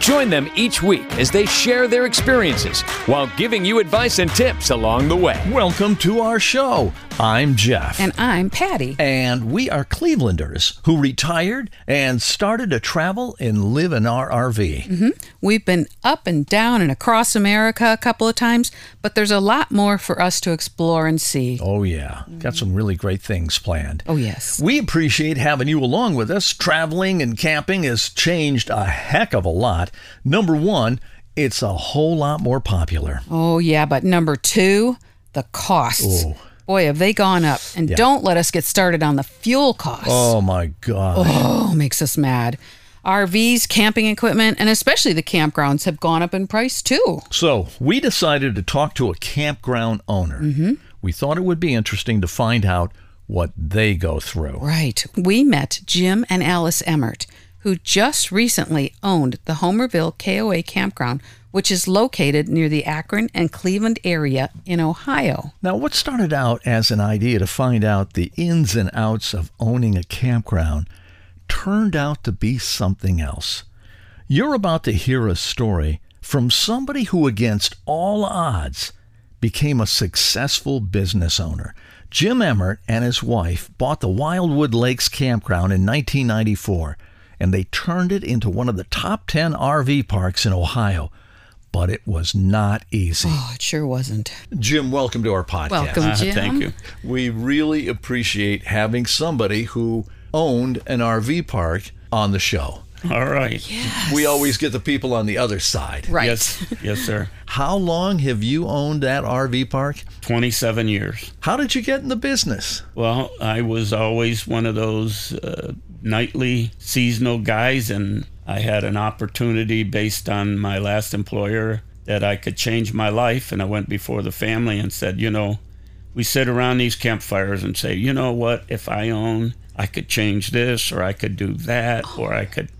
Join them each week as they share their experiences while giving you advice and tips along the way. Welcome to our show. I'm Jeff. And I'm Patti. And we are Clevelanders who retired and started to travel and live in our RV. Mm-hmm. We've been up and down and across America a couple of times, but there's a lot more for us to explore and see. Oh, yeah. Got some really great things planned. Oh, yes. We appreciate having you along with us. Traveling and camping has changed a heck of a lot. Number one, it's a whole lot more popular. Oh, yeah. But number two, the costs. Oh. Boy, have they gone up. And Yeah. don't let us get started on the fuel costs. Oh, my God. Oh, makes us mad. RVs, camping equipment, and especially the campgrounds have gone up in price too. So we decided to talk to a campground owner. Mm-hmm. We thought it would be interesting to find out what they go through. Right. We met Jim and Alice Emmert, who just recently owned the Homerville KOA campground, which is located near the Akron and Cleveland area in Ohio. Now, what started out as an idea to find out the ins and outs of owning a campground turned out to be something else. You're about to hear a story from somebody who, against all odds, became a successful business owner. Jim Emmert and his wife bought the Wildwood Lakes campground in 1994, and they turned it into one of the top 10 RV parks in Ohio. But it was not easy. Oh, it sure wasn't. Jim, welcome to our podcast. Welcome, Jim. Thank you. We really appreciate having somebody who owned an RV park on the show. All right. Yes. We always get the people on the other side. Right. Yes, yes, sir. How long have you owned that RV park? 27 years. How did you get in the business? Well, I was always one of those uh, nightly seasonal guys, and I had an opportunity based on my last employer that I could change my life. And I went before the family and said, you know, we sit around these campfires and say, you know what, if I own, I could change this, or I could do that, or I could.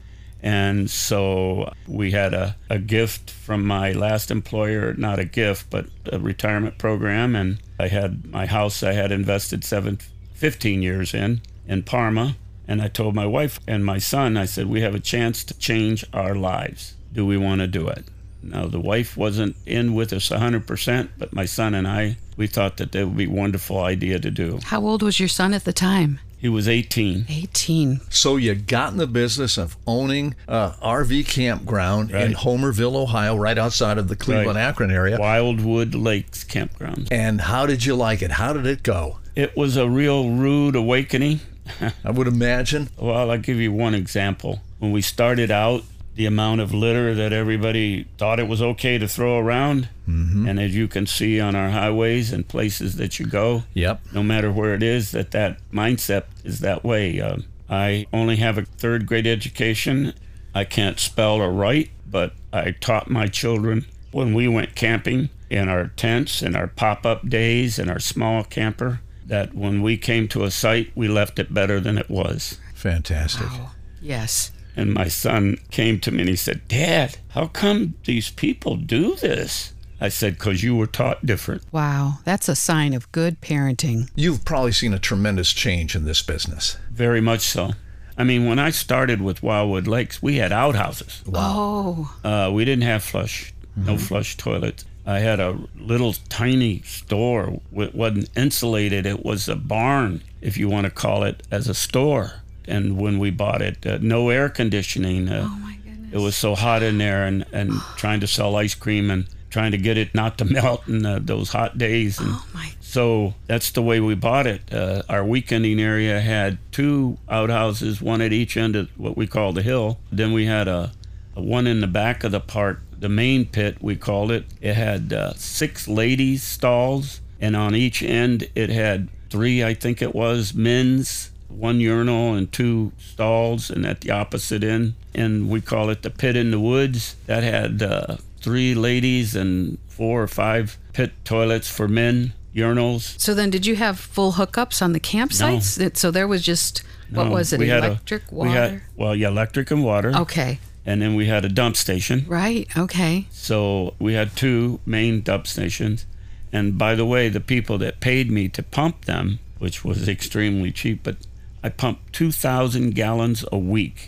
And so we had a, a gift from my last employer, not a gift, but a retirement program. And I had my house I had invested seven, 15 years in, in Parma. And I told my wife and my son, I said, we have a chance to change our lives. Do we want to do it? Now, the wife wasn't in with us 100%, but my son and I, we thought that that would be a wonderful idea to do. How old was your son at the time? He was 18. 18. So you got in the business of owning a RV campground in Homerville, Ohio, right outside of the Cleveland Right. Akron area. Wildwood Lakes Campground. And how did you like it? How did it go? It was a real rude awakening. I would imagine. Well, I'll give you one example. When we started out, the amount of litter that everybody thought it was okay to throw around, and as you can see on our highways and places that you go, Yep. no matter where it is, that that mindset is that way. Uh, I only have a third grade education. I can't spell or write, but I taught my children when we went camping in our tents and our pop up days and our small camper that when we came to a site, we left it better than it was. Fantastic. Wow. Yes. And my son came to me and he said, Dad, how come these people do this? I said, Because you were taught different. Wow. That's a sign of good parenting. You've probably seen a tremendous change in this business. Very much so. I mean, when I started with Wildwood Lakes, we had outhouses. Oh. Uh, we didn't have flush, no flush toilets. I had a little tiny store. It wasn't insulated. It was a barn, if you want to call it, as a store. And when we bought it, uh, no air conditioning. Uh, Oh my goodness. It was so hot in there, and, and trying to sell ice cream and trying to get it not to melt in uh, those hot days. And Oh my. so that's the way we bought it. Uh, our weekending area had two outhouses, one at each end of what we call the hill. Then we had a, a one in the back of the park, the main pit, we called it. It had uh, six ladies' stalls, and on each end it had three, I think it was, men's, one urinal, and two stalls, and at the opposite end, and we call it the pit in the woods. That had uh, three ladies and four or five pit toilets for men, urinals. So then, did you have full hookups on the campsites? That- So there was just what was it? we had a- Electric, we water. had- well, yeah, electric and water. okay. And then we had a dump station. Right. Okay. So we had two main dump stations. And by the way, the people that paid me to pump them, which was extremely cheap, but I pumped 2,000 gallons a week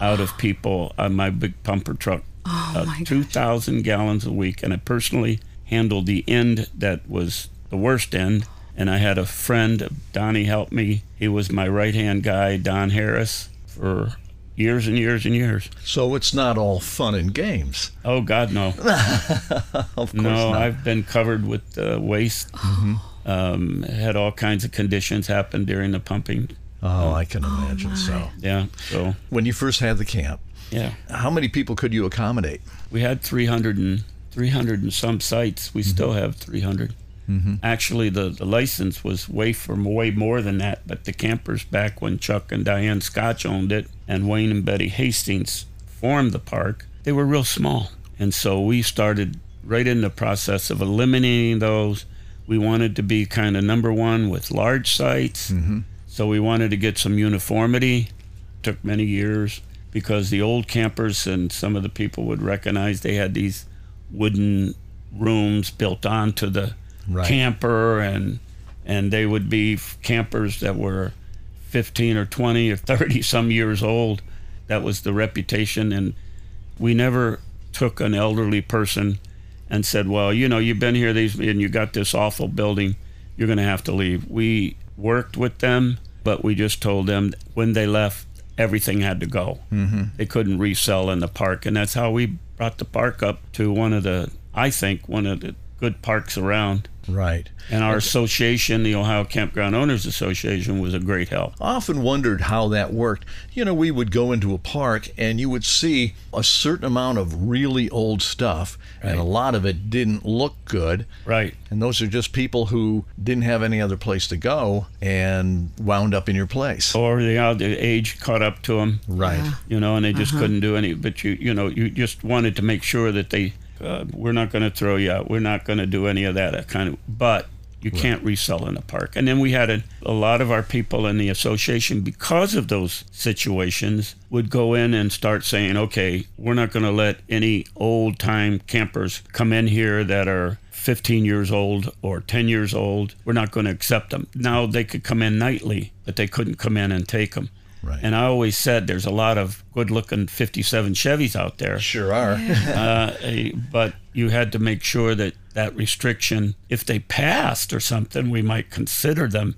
out of people on my big pumper truck. Oh, Uh, my 2,000 gallons a week. And I personally handled the end that was the worst end. And I had a friend, Donnie, helped me. He was my right hand guy, Don Harris, for years and years and years. So it's not all fun and games. Oh, God, no. Of course No, not. I've been covered with uh, waste. Um, had all kinds of conditions happen during the pumping. oh, I can imagine so. Yeah, so When you first had the camp, yeah, how many people could you accommodate? we had 300 and 300 and some sites. We still have 300. Mm-hmm. Actually, the, the license was way for way more than that. But the campers back when Chuck and Diane Scotch owned it, and Wayne and Betty Hastings formed the park, they were real small, and so we started right in the process of eliminating those. We wanted to be kind of number one with large sites, mm-hmm. so we wanted to get some uniformity. Took many years because the old campers and some of the people would recognize they had these wooden rooms built onto the Right. camper and and they would be campers that were 15 or 20 or 30 some years old. That was the reputation. And we never took an elderly person and said well you know you've been here these and you got this awful building. You're going to have to leave. We worked with them but we just told them when they left everything had to go. Mm-hmm. they couldn't resell in the park. And that's how we brought the park up to one of the i think one of the good parks around Right. and our association, the Ohio Campground Owners Association, was a great help. I often wondered how that worked. You know, we would go into a park and you would see a certain amount of really old stuff, and a lot of it didn't look good. Right. And those are just people who didn't have any other place to go and wound up in your place. Or the, uh, the age caught up to them, Right. you know, and they just couldn't do any. But you, you know, you just wanted to make sure that they, uh, we're not going to throw you out. We're not going to do any of that, that kind of. But you can't resell in the park. And then we had a, a lot of our people in the association, because of those situations, would go in and start saying, okay, we're not going to let any old time campers come in here that are 15 years old or 10 years old. We're not going to accept them. Now they could come in nightly, but they couldn't come in and take them. Right. And I always said there's a lot of good looking 57 Chevys out there Sure are. uh, eh, but you had to make sure that that restriction, if they passed or something, we might consider them,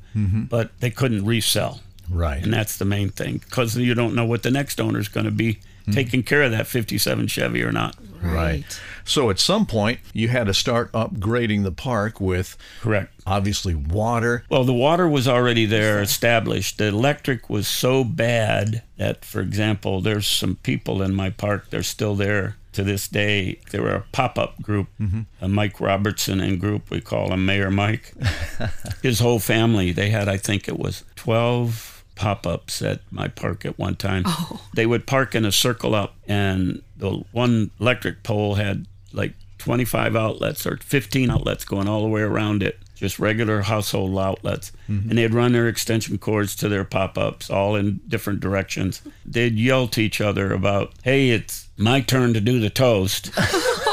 but they couldn't resell. right. And that's the main thing because you don't know what the next owner's going to be Hmm. taking care of that 57 Chevy or not. Right. So at some point, you had to start upgrading the park with Correct. obviously water. Well, the water was already there established. The electric was so bad that, for example, there's some people in my park, they're still there to this day. They were a pop up group, mm-hmm. a Mike Robertson and group, we call him Mayor Mike. His whole family, they had, I think it was 12 pop ups at my park at one time. Oh. They would park in a circle up, and the one electric pole had like 25 outlets or 15 outlets going all the way around it, just regular household outlets. Mm-hmm. And they'd run their extension cords to their pop ups all in different directions. They'd yell to each other about, hey, it's my turn to do the toast.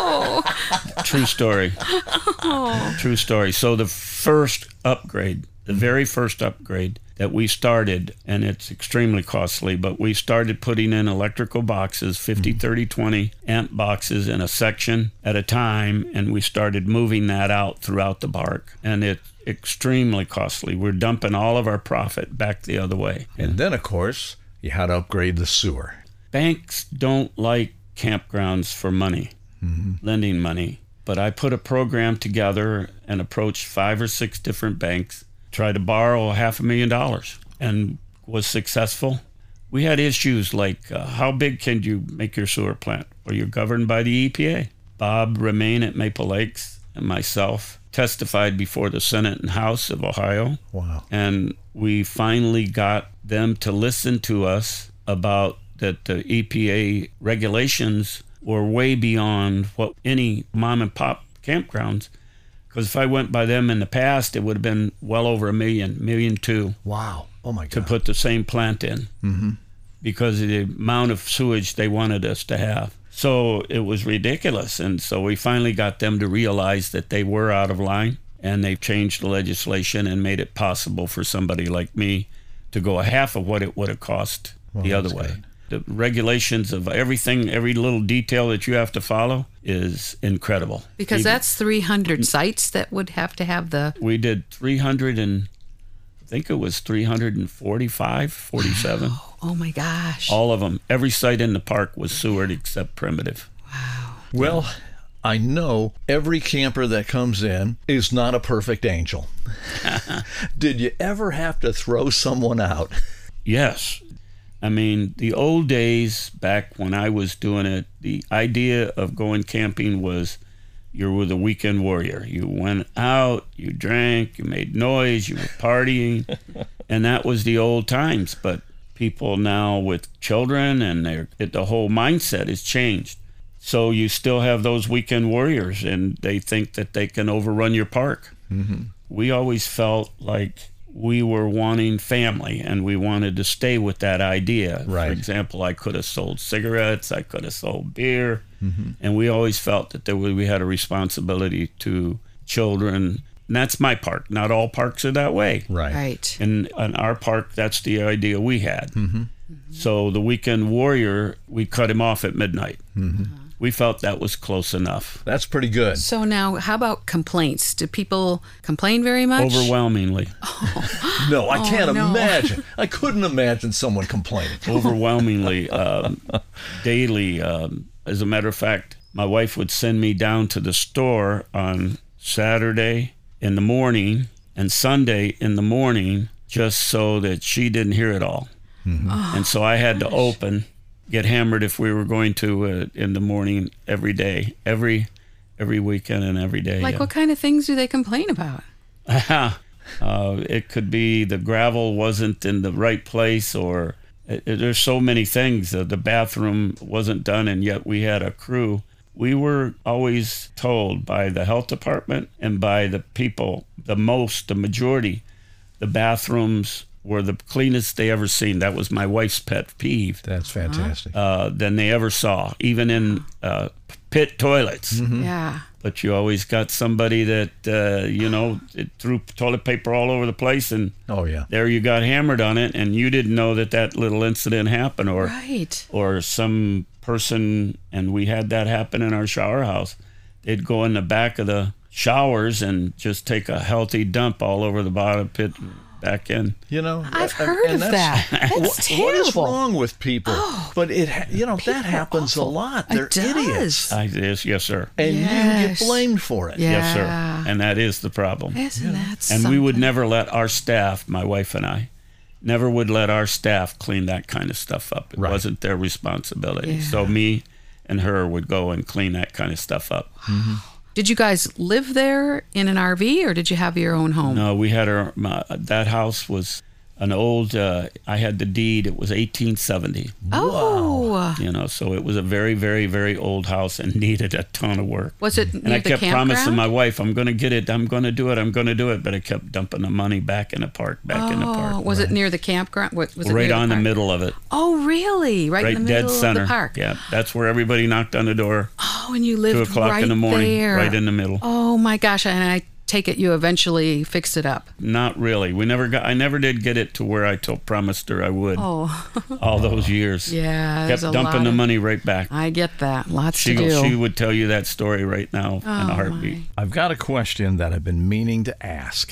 Oh. True story. Oh. True story. So the first upgrade, the very first upgrade that we started, and it's extremely costly, but we started putting in electrical boxes, 50, mm-hmm. 30, 20 amp boxes in a section at a time, and we started moving that out throughout the park. And it's extremely costly. We're dumping all of our profit back the other way. And then, of course, you had to upgrade the sewer. banks don't like campgrounds for money, mm-hmm. lending money. But I put a program together and approached five or six different banks, tried to borrow half a million dollars, and was successful. We had issues like uh, how big can you make your sewer plant? Well, you're governed by the EPA. Bob Remain at Maple Lakes and myself testified before the Senate and House of Ohio. Wow. And we finally got them to listen to us about that the EPA regulations were way beyond what any mom and pop campgrounds. Because if I went by them in the past, it would have been well over a million, million two Wow. Oh my God. to put the same plant in mm-hmm. because of the amount of sewage they wanted us to have. So it was ridiculous. And so we finally got them to realize that they were out of line and they've changed the legislation and made it possible for somebody like me to go a half of what it would have cost the other way. The regulations of everything, every little detail that you have to follow is incredible. Because Even- that's 300 sites that would have to have the. we did 300 and I think it was 345, 47. Oh my gosh. All of them. Every site in the park was sewered except primitive. Wow. Well, I know every camper that comes in is not a perfect angel. Did you ever have to throw someone out? Yes. I mean, the old days back when I was doing it, the idea of going camping was you were the weekend warrior. You went out, you drank, you made noise, you were partying, and that was the old times. But people now with children and their it, the whole mindset has changed. So you still have those weekend warriors, and they think that they can overrun your park. Mm-hmm. We always felt like we were wanting family, and we wanted to stay with that idea. Right. For example, I could have sold cigarettes, I could have sold beer, mm-hmm. and we always felt that there was, we had a responsibility to children. And that's my park. Not all parks are that way. Right. Right. In, in our park, that's the idea we had. Mm-hmm. Mm-hmm. So the weekend warrior, we cut him off at midnight. Uh-huh. We felt that was close enough. That's pretty good. So now, how about complaints? Do people complain very much? Overwhelmingly, No, I can't Oh, no. imagine. I couldn't imagine someone complaining. overwhelmingly, um, daily. Um, as a matter of fact, my wife would send me down to the store on Saturday in the morning and Sunday in the morning just so that she didn't hear it all. and so I had to open, get hammered if we were going to uh, in the morning every day, every every weekend and every day. Like, yeah. what kind of things do they complain about? uh, it could be the gravel wasn't in the right place, or it, it- there's so many things. Uh, the bathroom wasn't done, and yet we had a crew. We were always told by the health department and by the people, the most, the majority, the bathrooms were the cleanest they ever seen. That was my wife's pet peeve. That's fantastic. Uh, than they ever saw, even in uh, pit toilets Yeah. but you always got somebody that uh, you know it threw toilet paper all over the place and oh yeah. there you got hammered on it and you didn't know that that little incident happened or Right. or some person and we had that happen in our shower house they'd go in the back of the showers and just take a healthy dump all over the bottom pit and back in You know, I've and- heard and of that's- that. That's what- What is terrible. Oh, wrong with people? Oh, but it, you know, that people are happens a lot. They're does. idiots, I, yes yes sir and you get blamed for it. Yeah. yes sir and that is the problem Isn't that and we would never let our staff, my wife and I, never would let our staff clean that kind of stuff up. It Right. wasn't their responsibility. Yeah. So me and her would go and clean that kind of stuff up. Did you guys live there in an RV or did you have your own home? No, we had our my, that house was an old. Uh, I had the deed. It was 1870. Oh. You know, so it was a very, very, very old house and needed a ton of work. Was it And I the kept campground? promising my wife, I'm going to get it. I'm going to do it. I'm going to do it. But I kept dumping the money back in the park, back in the Oh, park. was it near the campground? What, was it right on the, park? middle of it. Oh, really? Right, right in the dead middle center. of the park. Yeah, that's where everybody knocked on the door. Oh, and you lived Two o'clock right in the morning, there. right in the middle. Oh my gosh! And I take it you eventually fixed it up. Not really. We never got. I never did get it to where I told promised her I would. Oh, all those years. yeah. kept dumping lot the of- money right back. I get that. Lots She to do. she would tell you that story right now in Oh, a heartbeat. my. I've got a question that I've been meaning to ask.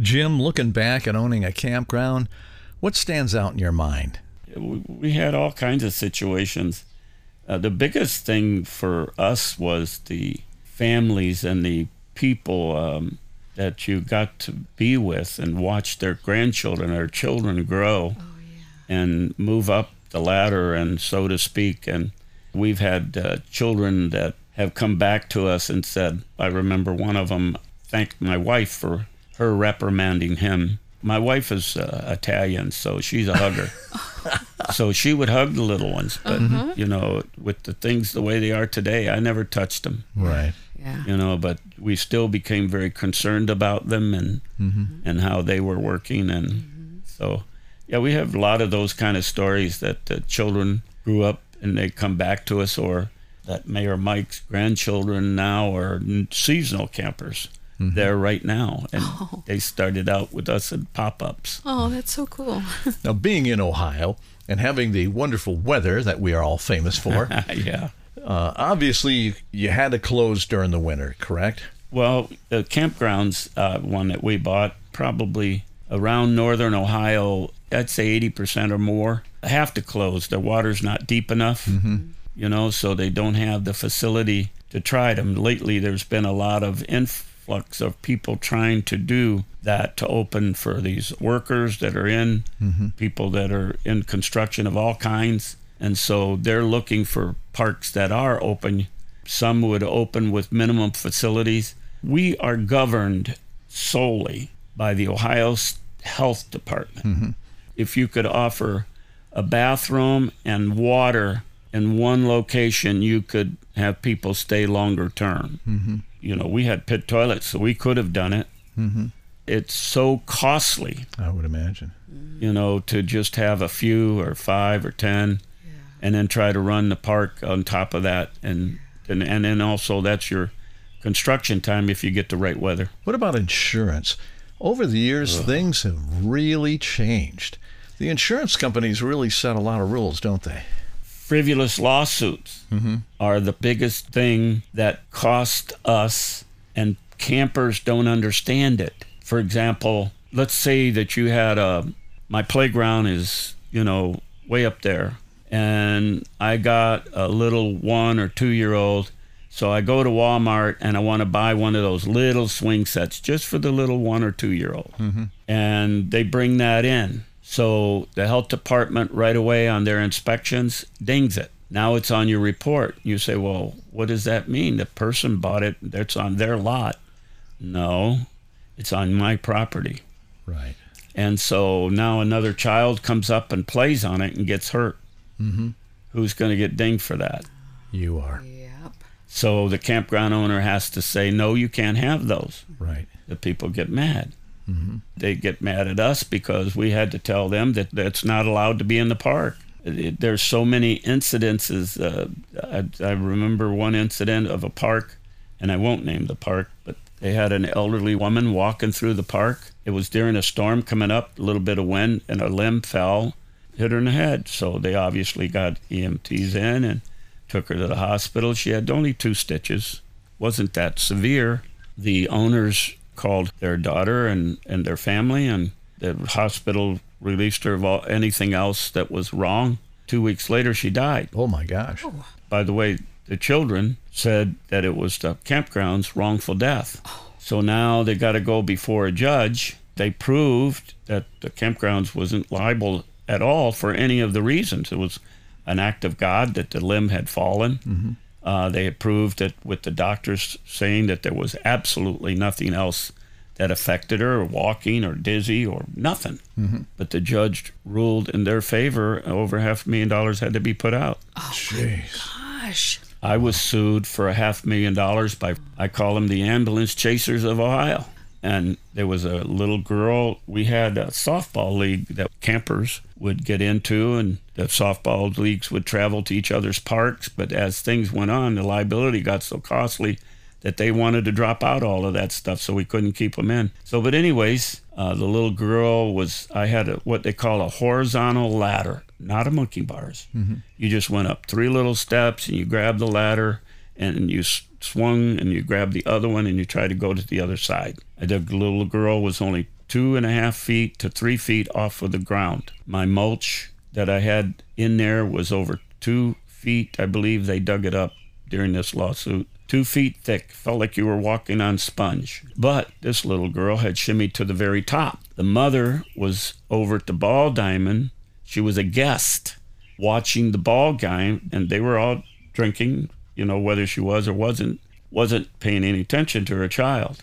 Jim, looking back at owning a campground, what stands out in your mind? We, we had all kinds of situations. Uh, the biggest thing for us was the families and the people um, that you got to be with and watch their grandchildren their children grow and move up the ladder, and so to speak. And we've had uh, children that have come back to us and said, I remember one of them thanked my wife for her reprimanding him. My wife is uh, Italian, so she's a hugger. so she would hug the little ones, but mm-hmm. Mm-hmm. you know, with the things the way they are today, I never touched them. Right. Yeah. You know, but we still became very concerned about them and mm-hmm. and how they were working, and so yeah, we have a lot of those kind of stories that the children grew up and they come back to us, or that Mayor Mike's grandchildren now are seasonal campers. There right now, and they started out with us at pop-ups. Oh, that's so cool. Now, being in Ohio and having the wonderful weather that we are all famous for, yeah. uh, obviously you, you had to close during the winter, correct? Well, the campgrounds uh, one that we bought probably around northern Ohio, I'd say 80% or more have to close. The water's not deep enough, you know, so they don't have the facility to try them. Lately, there's been a lot of influx of people trying to do that to open for these workers that are in, mm-hmm. people that are in construction of all kinds. And so they're looking for parks that are open. Some would open with minimum facilities. We are governed solely by the Ohio Health Department. Mm-hmm. If you could offer a bathroom and water in one location, you could have people stay longer term. Mm-hmm. You know, we had pit toilets, so we could have done it. Mm-hmm. It's so costly I would imagine. you know, to just have a few or five or ten, and then try to run the park on top of that, and and and then also that's your construction time if you get the right weather. What about insurance? Over the years, things have really changed. The insurance companies really set a lot of rules, don't they? Frivolous lawsuits mm-hmm. are the biggest thing that cost us, and campers don't understand it. For example, let's say that you had a my playground is you know way up there, and I got a little one or two year old. So I go to Walmart and I want to buy one of those little swing sets just for the little one or two year old. Mm-hmm. And they bring that in. So the health department right away on their inspections dings it. Now it's on your report. You say, well, what does that mean? The person bought it, that's on their lot. No, it's on my property. Right. And so now another child comes up and plays on it and gets hurt. Mm-hmm. Who's going to get dinged for that? You are. Yep. So the campground owner has to say, no, you can't have those. Right. The people get mad. They get mad at us because we had to tell them that that's not allowed to be in the park. It- there's so many incidences. Uh, I, I remember one incident of a park, and I won't name the park, but they had an elderly woman walking through the park. It was during a storm coming up, a little bit of wind, and a limb fell, hit her in the head. So they obviously got EMTs in and took her to the hospital. She had only two stitches, wasn't that severe. The owners called their daughter and, and their family, and the hospital released her of all, anything else that was wrong. Two weeks later, she died. Oh my gosh. Oh. By the way, the children said that it was the campground's wrongful death. So now they got to go before a judge. They proved that the campgrounds wasn't liable at all for any of the reasons. It was an act of God that the limb had fallen. Mm-hmm. Uh, they had proved that with the doctors saying that there was absolutely nothing else that affected her, or walking, or dizzy, or nothing. But the judge ruled in their favor. Over half a million dollars had to be put out. Oh Jeez. Gosh. I was sued for a half million dollars by, I call them the ambulance chasers of Ohio. And there was a little girl, we had a softball league that campers would get into, and the softball leagues would travel to each other's parks. But as things went on, the liability got so costly that they wanted to drop out all of that stuff, so we couldn't keep them in. So, but anyways, uh, the little girl was, I had a, what they call a horizontal ladder, not a monkey bars. You just went up three little steps and you grabbed the ladder and you swung and you grabbed the other one and you tried to go to the other side. The little girl was only two and a half feet to three feet off of the ground. My mulch that I had in there was over two feet. I believe they dug it up during this lawsuit. Two feet thick, felt like you were walking on sponge. But this little girl had shimmied to the very top. The mother was over at the ball diamond. She was a guest watching the ball game, and they were all drinking, you know, whether she was or wasn't, wasn't paying any attention to her child.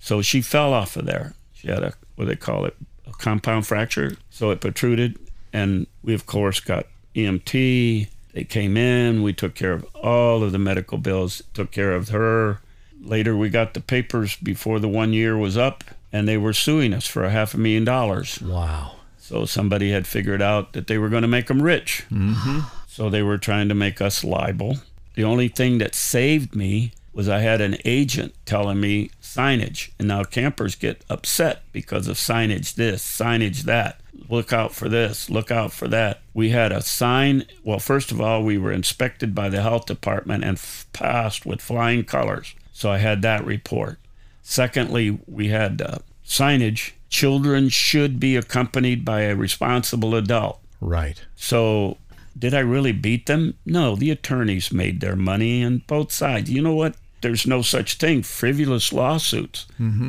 So she fell off of there. She had a, what do they call it, a compound fracture. So it protruded. And we, of course, got EMT. They came in. We took care of all of the medical bills, took care of her. Later, we got the papers before the one year was up, and they were suing us for a half a million dollars. Wow. So somebody had figured out that they were going to make them rich. Mm-hmm. So they were trying to make us liable. The only thing that saved me was I had an agent telling me signage. And now campers get upset because of signage this, signage that. Look out for this, look out for that. We had a sign. Well, first of all, we were inspected by the health department and f- passed with flying colors. So I had that report. Secondly, we had uh, signage. Children should be accompanied by a responsible adult. Right. So, did I really beat them? No, the attorneys made their money on both sides. You know what? There's no such thing. Frivolous lawsuits.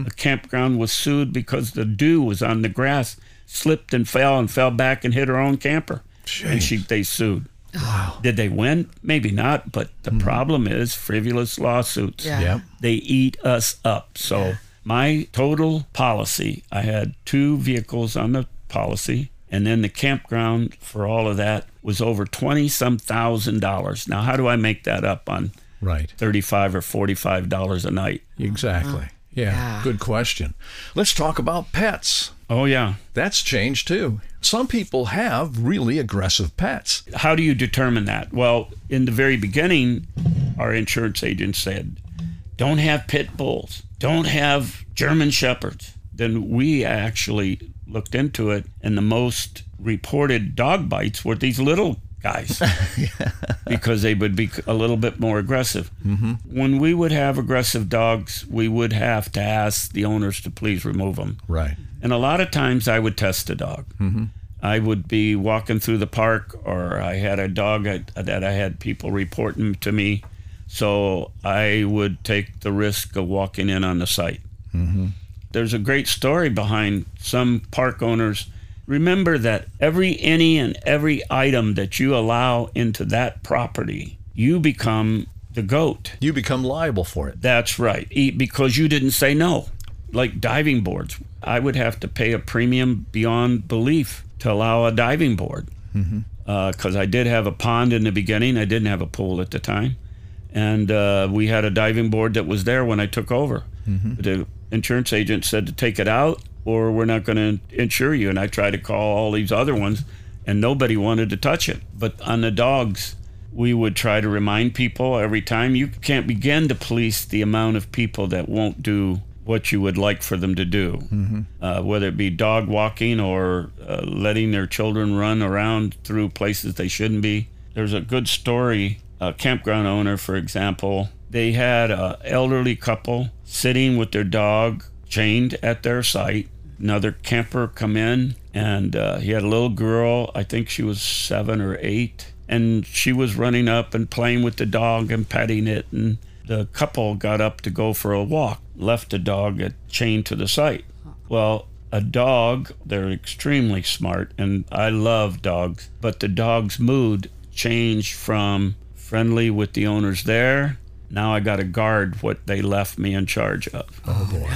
A campground was sued because the dew was on the grass, slipped and fell, and fell back and hit her own camper. And she they sued. Wow. Did they win? Maybe not. But the hmm. problem is frivolous lawsuits. Yeah. Yep. They eat us up. So my total policy, I had two vehicles on the policy, and then the campground for all of that was over twenty some thousand dollars. Now, how do I make that up on Right. thirty-five or forty-five dollars a night? Exactly. Uh-huh. Yeah. Yeah. Good question. Let's talk about pets. Oh yeah. That's changed too. Some people have really aggressive pets. How do you determine that? Well, in the very beginning, our insurance agent said, don't have pit bulls, don't have German shepherds. Then we actually looked into it, and the most reported dog bites were these little guys because they would be a little bit more aggressive. Mm-hmm. When we would have aggressive dogs, we would have to ask the owners to please remove them. Right. And a lot of times I would test a dog. I would be walking through the park, or I had a dog that I had people reporting to me. So I would take the risk of walking in on the site. There's a great story behind some park owners. Remember that every any and every item that you allow into that property, you become the goat. You become liable for it. That's right. Because you didn't say no. Like diving boards, I would have to pay a premium beyond belief to allow a diving board. Mm-hmm. Uh, because I did have a pond in the beginning, I didn't have a pool at the time. And uh, we had a diving board that was there when I took over. Mm-hmm. The insurance agent said to take it out or we're not going to insure you. And I tried to call all these other ones and nobody wanted to touch it. But on the dogs, we would try to remind people every time you can't begin to police the amount of people that won't do what you would like for them to do, uh, whether it be dog walking or uh, letting their children run around through places they shouldn't be. There's a good story. A campground owner, for example, they had an elderly couple sitting with their dog chained at their site. Another camper come in, and uh, he had a little girl. I think she was seven or eight, and she was running up and playing with the dog and petting it. And the couple got up to go for a walk, left the dog chained to the site. Well, a dog, they're extremely smart, and I love dogs, but the dog's mood changed from friendly with the owners there. Now I got to guard what they left me in charge of. Oh, boy.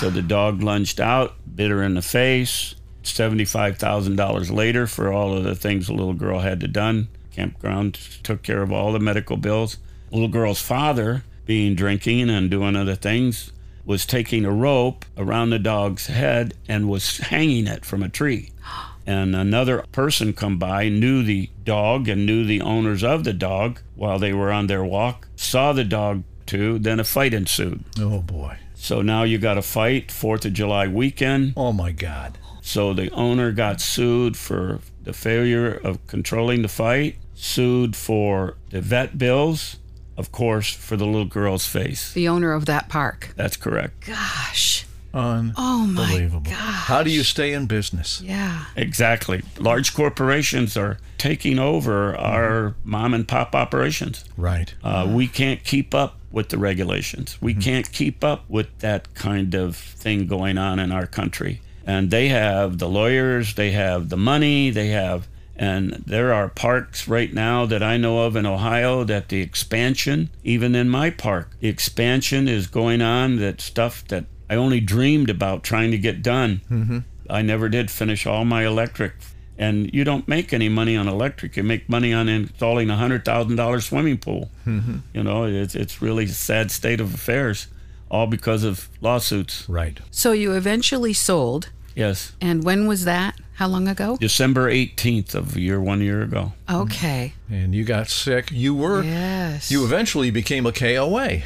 So the dog lunged out, bit her in the face. $75,000 later for all of the things the little girl had to done. Campground took care of all the medical bills. little girl's father, being drinking and doing other things, was taking a rope around the dog's head and was hanging it from a tree. And another person come by, knew the dog and knew the owners of the dog while they were on their walk, saw the dog too, then a fight ensued. Oh boy. So now you got a fight, Fourth of July weekend. Oh my God. So the owner got sued for the failure of controlling the fight, sued for the vet bills, of course, for the little girl's face. The owner of that park. That's correct. Gosh. Unbelievable. Oh my How do you stay in business? Yeah. Exactly. Large corporations are taking over our mom and pop operations. Right. Uh, we can't keep up with the regulations. We can't keep up with that kind of thing going on in our country. And they have the lawyers, they have the money, they have, and there are parks right now that I know of in Ohio that the expansion, even in my park, the expansion is going on. That stuff that I only dreamed about trying to get done. I never did finish all my electric. And you don't make any money on electric. You make money on installing a hundred thousand dollar swimming pool. You know, it's it's really a sad state of affairs, all because of lawsuits. Right. So you eventually sold. Yes, And when was that? How long ago? December eighteenth of year, one year ago. Okay. And you got sick. You were. Yes. You eventually became a KOA.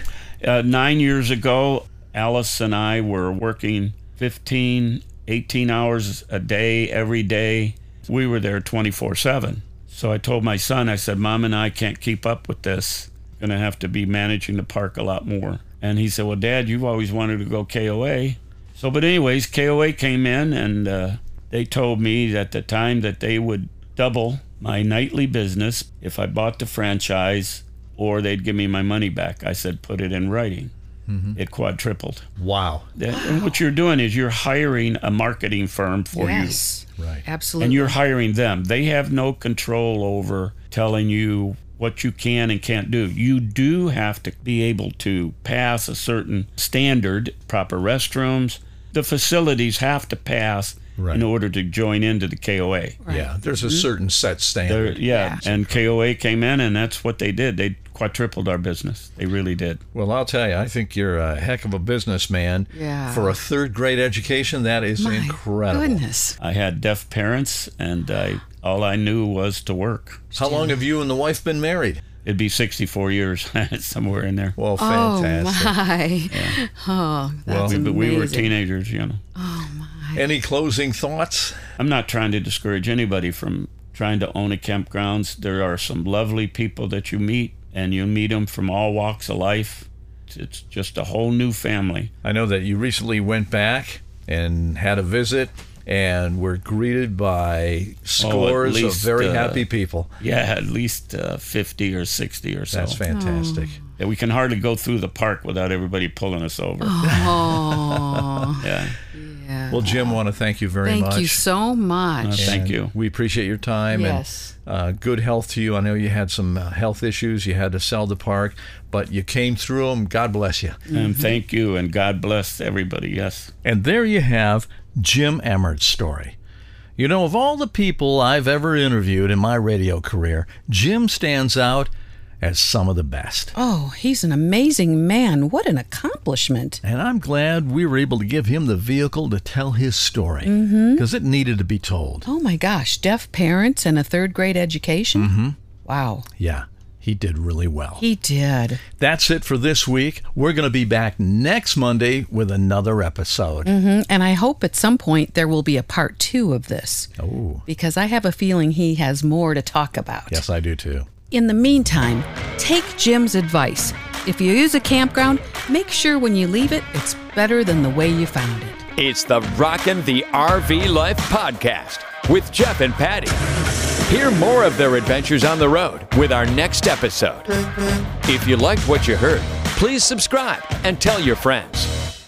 Uh, nine years ago, Alice and I were working 15, 18 hours a day, every day. We were there 24 7. So I told my son, I said, Mom and I can't keep up with this. Going to have to be managing the park a lot more. And he said, Well, Dad, you've always wanted to go KOA. So, but, anyways, KOA came in and uh, they told me at the time that they would double my nightly business if I bought the franchise or they'd give me my money back. I said, Put it in writing. Mm-hmm. It quadrupled. Wow. That- And what you're doing is you're hiring a marketing firm for you. yes. Right. Absolutely. And you're hiring them. They have no control over telling you what you can and can't do. You do have to be able to pass a certain standard, proper restrooms. The facilities have to pass Right. in order to join into the KOA. Yeah. There's a mm-hmm. certain set There- standard. yeah, and KOA came in, and that's what they did. They quadrupled our business. They really did. Well, I'll tell you, I think you're a heck of a businessman. Yeah. For a third grade education, that is My incredible. Goodness. I had deaf parents, and I all I knew was to work. How long have you and the wife been married? It'd be 64 years somewhere in there. Well, oh, fantastic. Oh my. Oh, that's we, but we were teenagers, you know. Oh, my. Any closing thoughts? I'm not trying to discourage anybody from trying to own a campgrounds. There are some lovely people that you meet, and you meet them from all walks of life. It's- It's just a whole new family. I know that you recently went back and had a visit and were greeted by scores of least, very uh, happy people. Yeah, at least uh, 50 or 60 or so. That's fantastic. Yeah, we can hardly go through the park without everybody pulling us over. Oh, Yeah. Yeah. Well, Jim, want to thank you very Thank much. Thank you so much. Thank And you. We appreciate your time Yes. and uh, good health to you. I know you had some uh, health issues. You had to sell the park, but you came through them. God bless you. And thank you, and God bless everybody. Yes. And there you have Jim Emmert's story. You know, of all the people I've ever interviewed in my radio career, Jim stands out as some of the best. Oh, he's an amazing man. What an accomplishment. And I'm glad we were able to give him the vehicle to tell his story because it needed to be told. Oh my gosh, deaf parents and a third grade education? Mm-hmm. Wow. Yeah, he did really well. He did. That's it for this week. We're going to be back next Monday with another episode. Mhm. And I hope at some point there will be a part two of this Oh, because I have a feeling he has more to talk about. yes, I do too. In the meantime, take Jim's advice. If you use a campground, make sure when you leave it, it's better than the way you found it. It's the Rockin' the RV Life podcast with Jeff and Patti. Hear more of their adventures on the road with our next episode. If you liked what you heard, please subscribe and tell your friends.